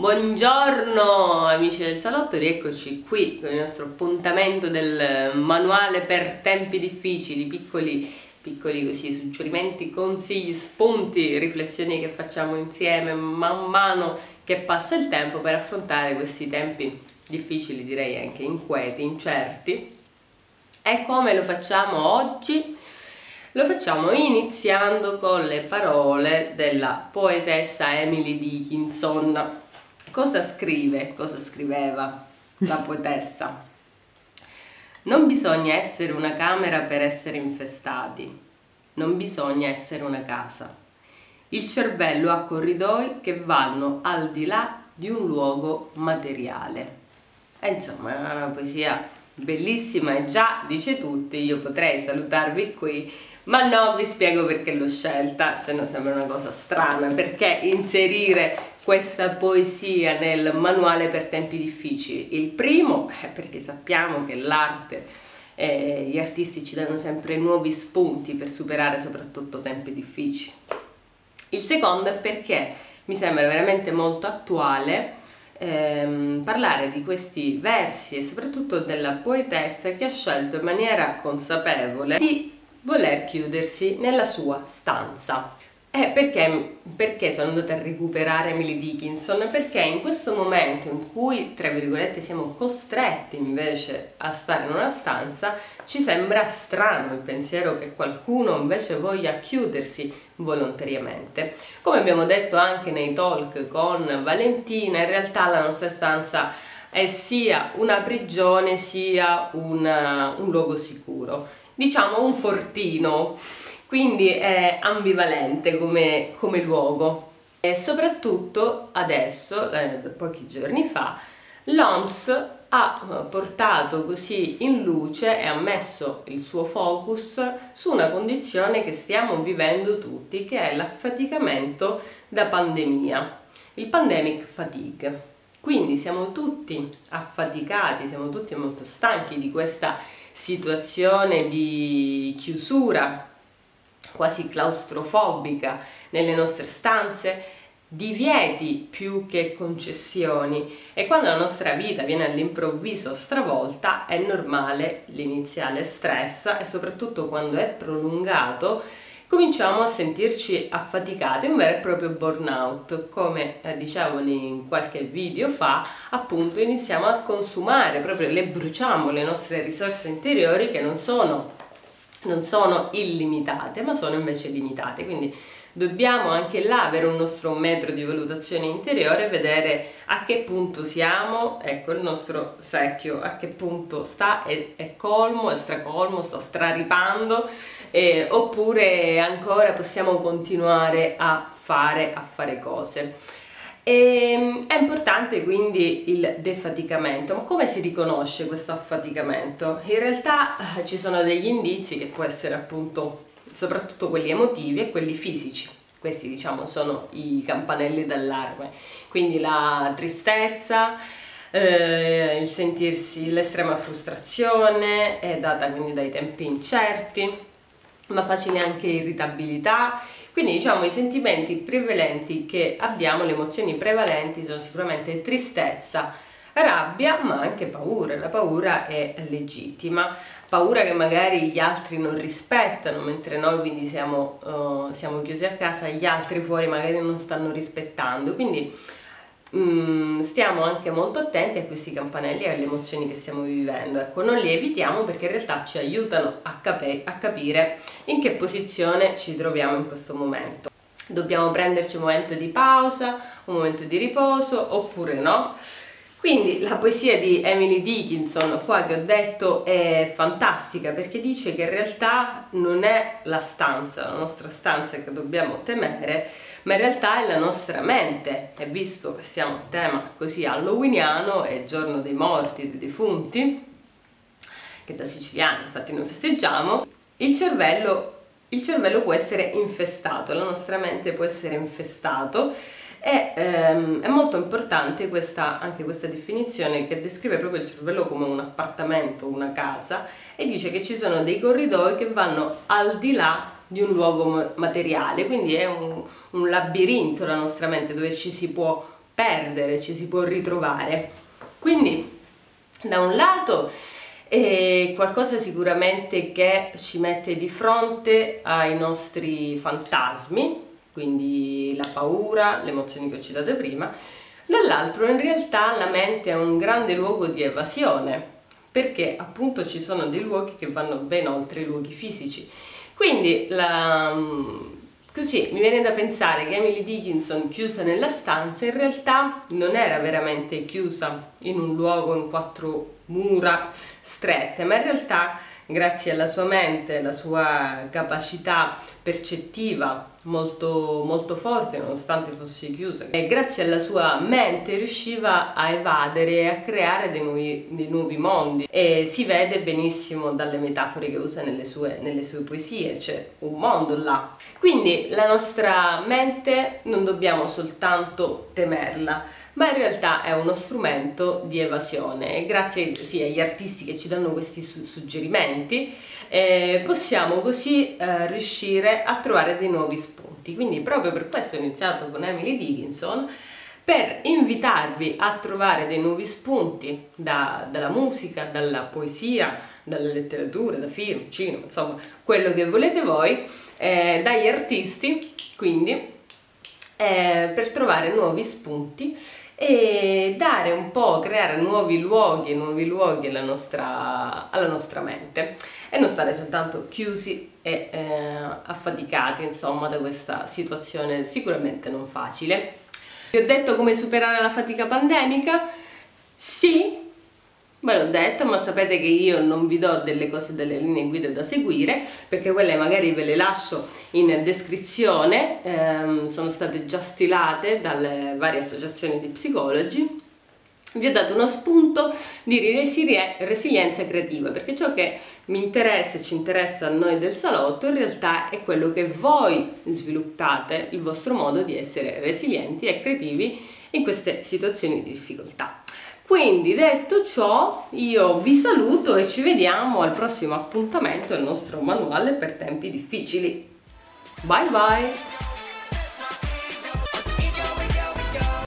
Buongiorno amici del salotto, rieccoci qui con il nostro appuntamento del manuale per tempi difficili, piccoli, piccoli così, suggerimenti, consigli, spunti, riflessioni che facciamo insieme man mano che passa il tempo per affrontare questi tempi difficili, direi anche inquieti, incerti. E come lo facciamo oggi? Lo facciamo iniziando con le parole della poetessa Emily Dickinson Cosa scrive, cosa scriveva la poetessa? Non bisogna essere una camera per essere infestati, non bisogna essere una casa. Il cervello ha corridoi che vanno al di là di un luogo materiale. E insomma, è una poesia bellissima e già dice tutti, io potrei salutarvi qui, ma no, vi spiego perché l'ho scelta, se no sembra una cosa strana, perché inserire questa poesia nel manuale per tempi difficili. Il primo, è perché sappiamo che l'arte, eh, gli artisti ci danno sempre nuovi spunti per superare soprattutto tempi difficili. Il secondo è perché mi sembra veramente molto attuale ehm, parlare di questi versi e soprattutto della poetessa che ha scelto in maniera consapevole di voler chiudersi nella sua stanza. Eh, perché, perché, sono andata a recuperare Emily Dickinson? Perché in questo momento in cui, tra virgolette, siamo costretti invece a stare in una stanza, ci sembra strano il pensiero che qualcuno invece voglia chiudersi volontariamente. Come abbiamo detto anche nei talk con Valentina, in realtà la nostra stanza è sia una prigione sia una, un luogo sicuro, diciamo un fortino quindi è ambivalente come, come luogo. E soprattutto adesso, eh, pochi giorni fa, l'OMS ha portato così in luce e ha messo il suo focus su una condizione che stiamo vivendo tutti, che è l'affaticamento da pandemia, il pandemic fatigue. Quindi siamo tutti affaticati, siamo tutti molto stanchi di questa situazione di chiusura quasi claustrofobica nelle nostre stanze, divieti più che concessioni. E quando la nostra vita viene all'improvviso stravolta è normale l'iniziale stress e soprattutto quando è prolungato cominciamo a sentirci affaticati, un vero e proprio burnout, come eh, dicevo in qualche video fa, appunto iniziamo a consumare, proprio le bruciamo le nostre risorse interiori che non sono non sono illimitate ma sono invece limitate. Quindi dobbiamo anche là avere un nostro metro di valutazione interiore e vedere a che punto siamo ecco il nostro secchio a che punto sta è, è colmo, è stracolmo, sta straripando eh, oppure ancora possiamo continuare a fare, a fare cose e, ehm, è importante quindi il defaticamento, ma come si riconosce questo affaticamento? In realtà eh, ci sono degli indizi che può essere appunto soprattutto quelli emotivi e quelli fisici. Questi diciamo sono i campanelli d'allarme, quindi la tristezza, eh, il sentirsi l'estrema frustrazione è data quindi dai tempi incerti, ma facile anche irritabilità, quindi diciamo i sentimenti prevalenti che abbiamo, le emozioni prevalenti sono sicuramente tristezza, rabbia ma anche paura, la paura è legittima, paura che magari gli altri non rispettano mentre noi quindi siamo, uh, siamo chiusi a casa, gli altri fuori magari non stanno rispettando, quindi Mm, stiamo anche molto attenti a questi campanelli e alle emozioni che stiamo vivendo. Ecco, non li evitiamo perché in realtà ci aiutano a, capi a capire in che posizione ci troviamo in questo momento. Dobbiamo prenderci un momento di pausa, un momento di riposo oppure no. Quindi la poesia di Emily Dickinson, qua che ho detto, è fantastica perché dice che in realtà non è la stanza, la nostra stanza che dobbiamo temere, ma in realtà è la nostra mente. E visto che siamo a tema così halloweeniano, è il giorno dei morti, dei defunti, che da siciliani infatti noi festeggiamo, il cervello, il cervello può essere infestato, la nostra mente può essere infestato e ehm, è molto importante questa, anche questa definizione che descrive proprio il cervello come un appartamento, una casa e dice che ci sono dei corridoi che vanno al di là di un luogo materiale, quindi è un, un labirinto la nostra mente dove ci si può perdere, ci si può ritrovare. Quindi da un lato è qualcosa sicuramente che ci mette di fronte ai nostri fantasmi, quindi la paura, le emozioni che ho citato prima, dall'altro in realtà la mente è un grande luogo di evasione, perché appunto ci sono dei luoghi che vanno ben oltre i luoghi fisici. Quindi la, Così mi viene da pensare che Emily Dickinson chiusa nella stanza in realtà non era veramente chiusa in un luogo in quattro mura strette, ma in realtà grazie alla sua mente, alla sua capacità percettiva molto, molto forte nonostante fosse chiusa e grazie alla sua mente riusciva a evadere e a creare dei nuovi, dei nuovi mondi e si vede benissimo dalle metafore che usa nelle sue, nelle sue poesie, c'è un mondo là. Quindi la nostra mente non dobbiamo soltanto temerla, ma in realtà è uno strumento di evasione grazie sì, agli artisti che ci danno questi su suggerimenti eh, possiamo così eh, riuscire a trovare dei nuovi spunti. Quindi proprio per questo ho iniziato con Emily Dickinson per invitarvi a trovare dei nuovi spunti da, dalla musica, dalla poesia, dalla letteratura, da film, cinema, insomma quello che volete voi, eh, dagli artisti, quindi eh, per trovare nuovi spunti e dare un po', creare nuovi luoghi, nuovi luoghi alla nostra, alla nostra mente e non stare soltanto chiusi e eh, affaticati insomma da questa situazione sicuramente non facile. Vi ho detto come superare la fatica pandemica? Sì, Ve l'ho detto, ma sapete che io non vi do delle cose, delle linee guida da seguire, perché quelle magari ve le lascio in descrizione, ehm, sono state già stilate dalle varie associazioni di psicologi. Vi ho dato uno spunto di resilienza creativa, perché ciò che mi interessa e ci interessa a noi del salotto in realtà è quello che voi sviluppate, il vostro modo di essere resilienti e creativi in queste situazioni di difficoltà. Quindi detto ciò io vi saluto e ci vediamo al prossimo appuntamento del nostro manuale per tempi difficili. Bye bye!